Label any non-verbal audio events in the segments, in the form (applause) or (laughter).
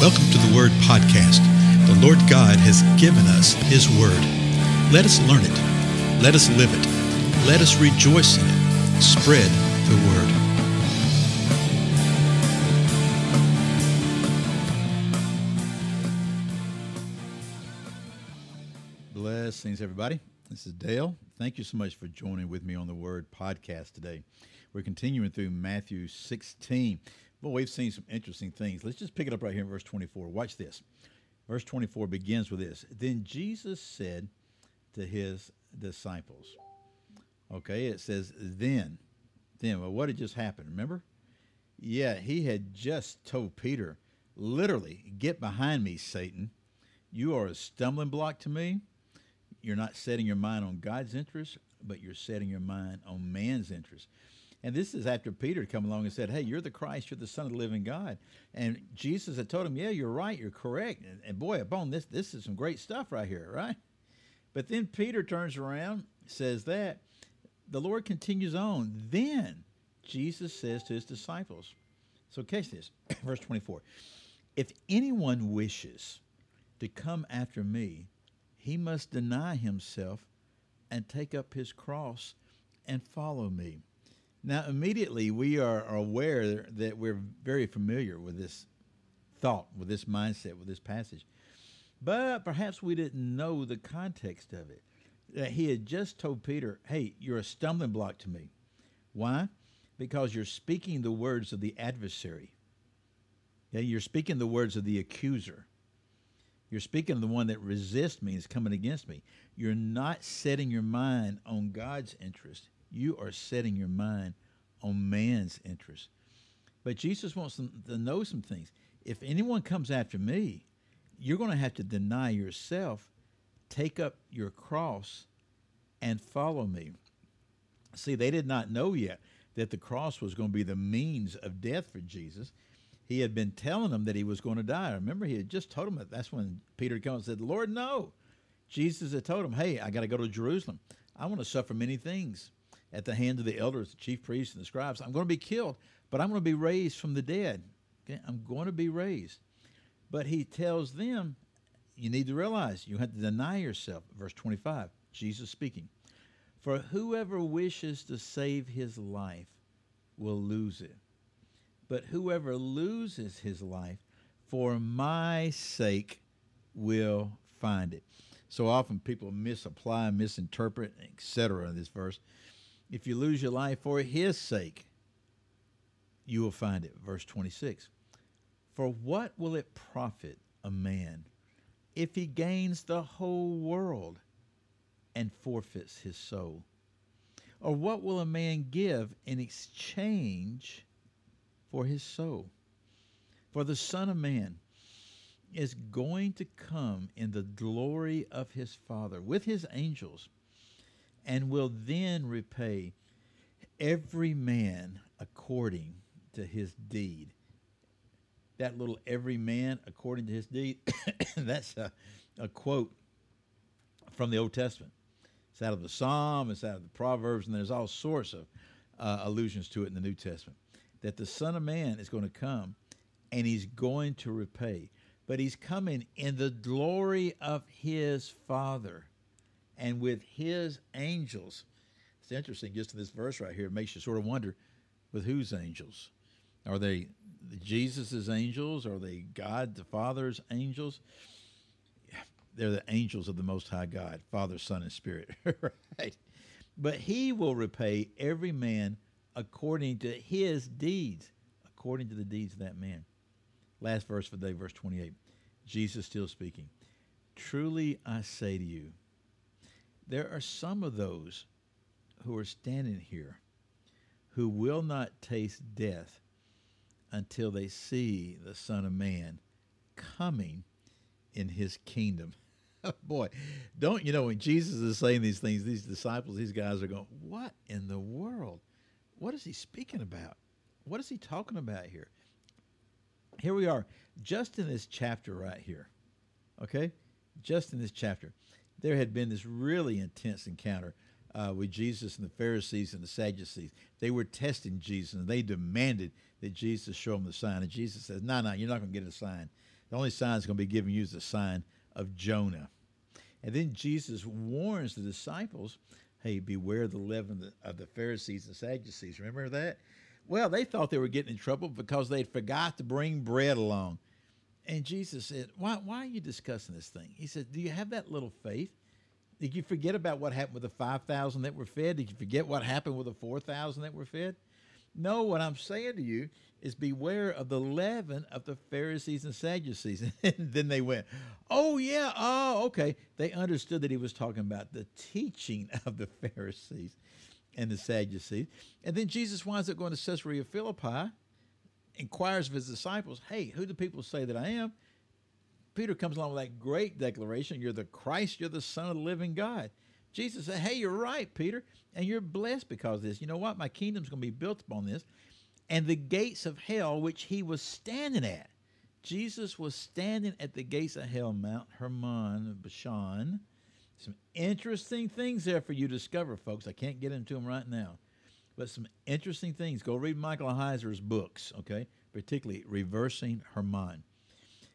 Welcome to the Word Podcast. The Lord God has given us His Word. Let us learn it. Let us live it. Let us rejoice in it. Spread the Word. Blessings, everybody. This is Dale. Thank you so much for joining with me on the Word Podcast today. We're continuing through Matthew 16. Well, we've seen some interesting things. Let's just pick it up right here in verse 24. Watch this. Verse 24 begins with this. Then Jesus said to his disciples, okay, it says, then, then, well, what had just happened? Remember? Yeah, he had just told Peter, literally, get behind me, Satan. You are a stumbling block to me. You're not setting your mind on God's interest, but you're setting your mind on man's interest. And this is after Peter had come along and said, Hey, you're the Christ, you're the Son of the living God. And Jesus had told him, Yeah, you're right, you're correct. And, and boy, upon this, this is some great stuff right here, right? But then Peter turns around, says that. The Lord continues on. Then Jesus says to his disciples, So catch this, (clears throat) verse 24. If anyone wishes to come after me, he must deny himself and take up his cross and follow me. Now, immediately we are aware that we're very familiar with this thought, with this mindset, with this passage. But perhaps we didn't know the context of it. That he had just told Peter, hey, you're a stumbling block to me. Why? Because you're speaking the words of the adversary. Yeah, you're speaking the words of the accuser. You're speaking of the one that resists me, is coming against me. You're not setting your mind on God's interest you are setting your mind on man's interest. But Jesus wants them to know some things. If anyone comes after me, you're going to have to deny yourself, take up your cross, and follow me. See, they did not know yet that the cross was going to be the means of death for Jesus. He had been telling them that he was going to die. Remember, he had just told them that. That's when Peter came and said, Lord, no. Jesus had told him, hey, I got to go to Jerusalem. I want to suffer many things at the hands of the elders, the chief priests, and the scribes. I'm going to be killed, but I'm going to be raised from the dead. Okay? I'm going to be raised. But he tells them, you need to realize you have to deny yourself. Verse 25, Jesus speaking. For whoever wishes to save his life will lose it. But whoever loses his life for my sake will find it. So often people misapply, misinterpret, etc. In this verse. If you lose your life for his sake, you will find it. Verse 26. For what will it profit a man if he gains the whole world and forfeits his soul? Or what will a man give in exchange for his soul? For the Son of Man is going to come in the glory of his Father with his angels and will then repay every man according to his deed. That little every man according to his deed, (coughs) that's a, a quote from the Old Testament. It's out of the Psalm, it's out of the Proverbs, and there's all sorts of uh, allusions to it in the New Testament. That the Son of Man is going to come and he's going to repay, but he's coming in the glory of his Father and with his angels. It's interesting, just in this verse right here, it makes you sort of wonder with whose angels? Are they Jesus' angels? Are they God the Father's angels? They're the angels of the Most High God, Father, Son, and Spirit, (laughs) right? But he will repay every man according to his deeds, according to the deeds of that man. Last verse for the day, verse 28. Jesus still speaking. Truly I say to you, there are some of those who are standing here who will not taste death until they see the Son of Man coming in his kingdom. (laughs) Boy, don't you know when Jesus is saying these things, these disciples, these guys are going, What in the world? What is he speaking about? What is he talking about here? Here we are, just in this chapter right here. Okay? Just in this chapter there had been this really intense encounter uh, with Jesus and the Pharisees and the Sadducees. They were testing Jesus and they demanded that Jesus show them the sign. And Jesus says, No, no, you're not going to get a sign. The only sign that's going to be given you is the sign of Jonah. And then Jesus warns the disciples, hey, beware the leaven of the Pharisees and Sadducees. Remember that? Well, they thought they were getting in trouble because they'd forgot to bring bread along. And Jesus said, why, why are you discussing this thing? He said, Do you have that little faith? Did you forget about what happened with the 5,000 that were fed? Did you forget what happened with the 4,000 that were fed? No, what I'm saying to you is beware of the leaven of the Pharisees and Sadducees. (laughs) and then they went, Oh, yeah, oh, okay. They understood that he was talking about the teaching (laughs) of the Pharisees and the Sadducees. And then Jesus winds up going to Caesarea Philippi, inquires of his disciples, Hey, who do people say that I am? Peter comes along with that great declaration You're the Christ, you're the Son of the living God. Jesus said, Hey, you're right, Peter, and you're blessed because of this. You know what? My kingdom's going to be built upon this. And the gates of hell, which he was standing at, Jesus was standing at the gates of hell, Mount Hermon, Bashan. Some interesting things there for you to discover, folks. I can't get into them right now, but some interesting things. Go read Michael Heiser's books, okay? Particularly Reversing Hermon.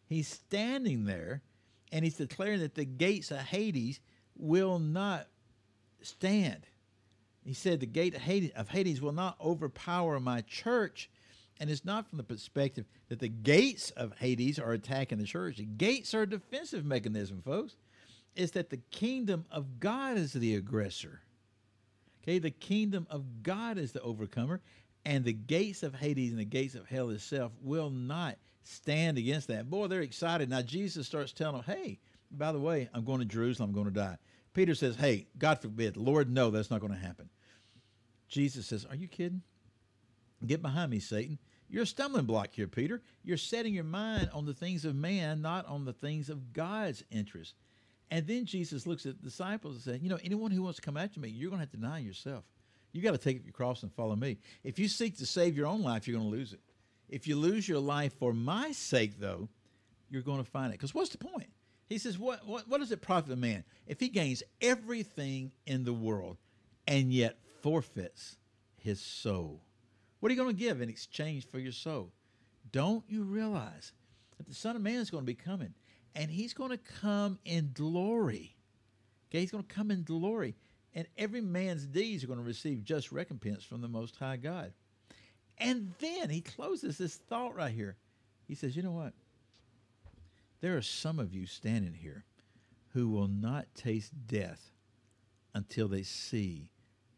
He's standing there and he's declaring that the gates of Hades will not stand. He said, The gate of Hades, of Hades will not overpower my church. And it's not from the perspective that the gates of Hades are attacking the church. The gates are a defensive mechanism, folks. It's that the kingdom of God is the aggressor. Okay, the kingdom of God is the overcomer, and the gates of Hades and the gates of hell itself will not stand against that. Boy, they're excited. Now Jesus starts telling them, hey, by the way, I'm going to Jerusalem, I'm going to die. Peter says, hey, God forbid, Lord, no, that's not going to happen. Jesus says, are you kidding? Get behind me, Satan. You're a stumbling block here, Peter. You're setting your mind on the things of man, not on the things of God's interest. And then Jesus looks at the disciples and says, You know, anyone who wants to come after me, you're going to have to deny yourself. You got to take up your cross and follow me. If you seek to save your own life, you're going to lose it. If you lose your life for my sake, though, you're going to find it. Because what's the point? He says, what, what, what does it profit a man if he gains everything in the world and yet forfeits his soul? What are you going to give in exchange for your soul? Don't you realize that the Son of Man is going to be coming and he's going to come in glory? Okay, he's going to come in glory, and every man's deeds are going to receive just recompense from the Most High God. And then he closes this thought right here. He says, You know what? There are some of you standing here who will not taste death until they see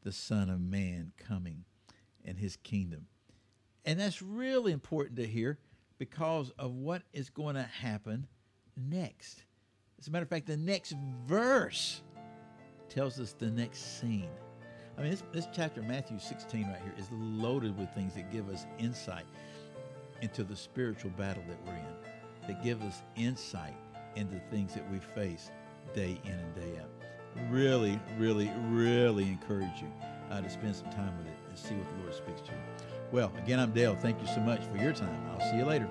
the Son of Man coming in his kingdom. And that's really important to hear because of what is going to happen next. As a matter of fact, the next verse tells us the next scene. I mean, this, this chapter, Matthew 16, right here, is loaded with things that give us insight into the spiritual battle that we're in, that give us insight into things that we face day in and day out. Really, really, really encourage you uh, to spend some time with it and see what the Lord speaks to you. Well, again, I'm Dale. Thank you so much for your time. I'll see you later.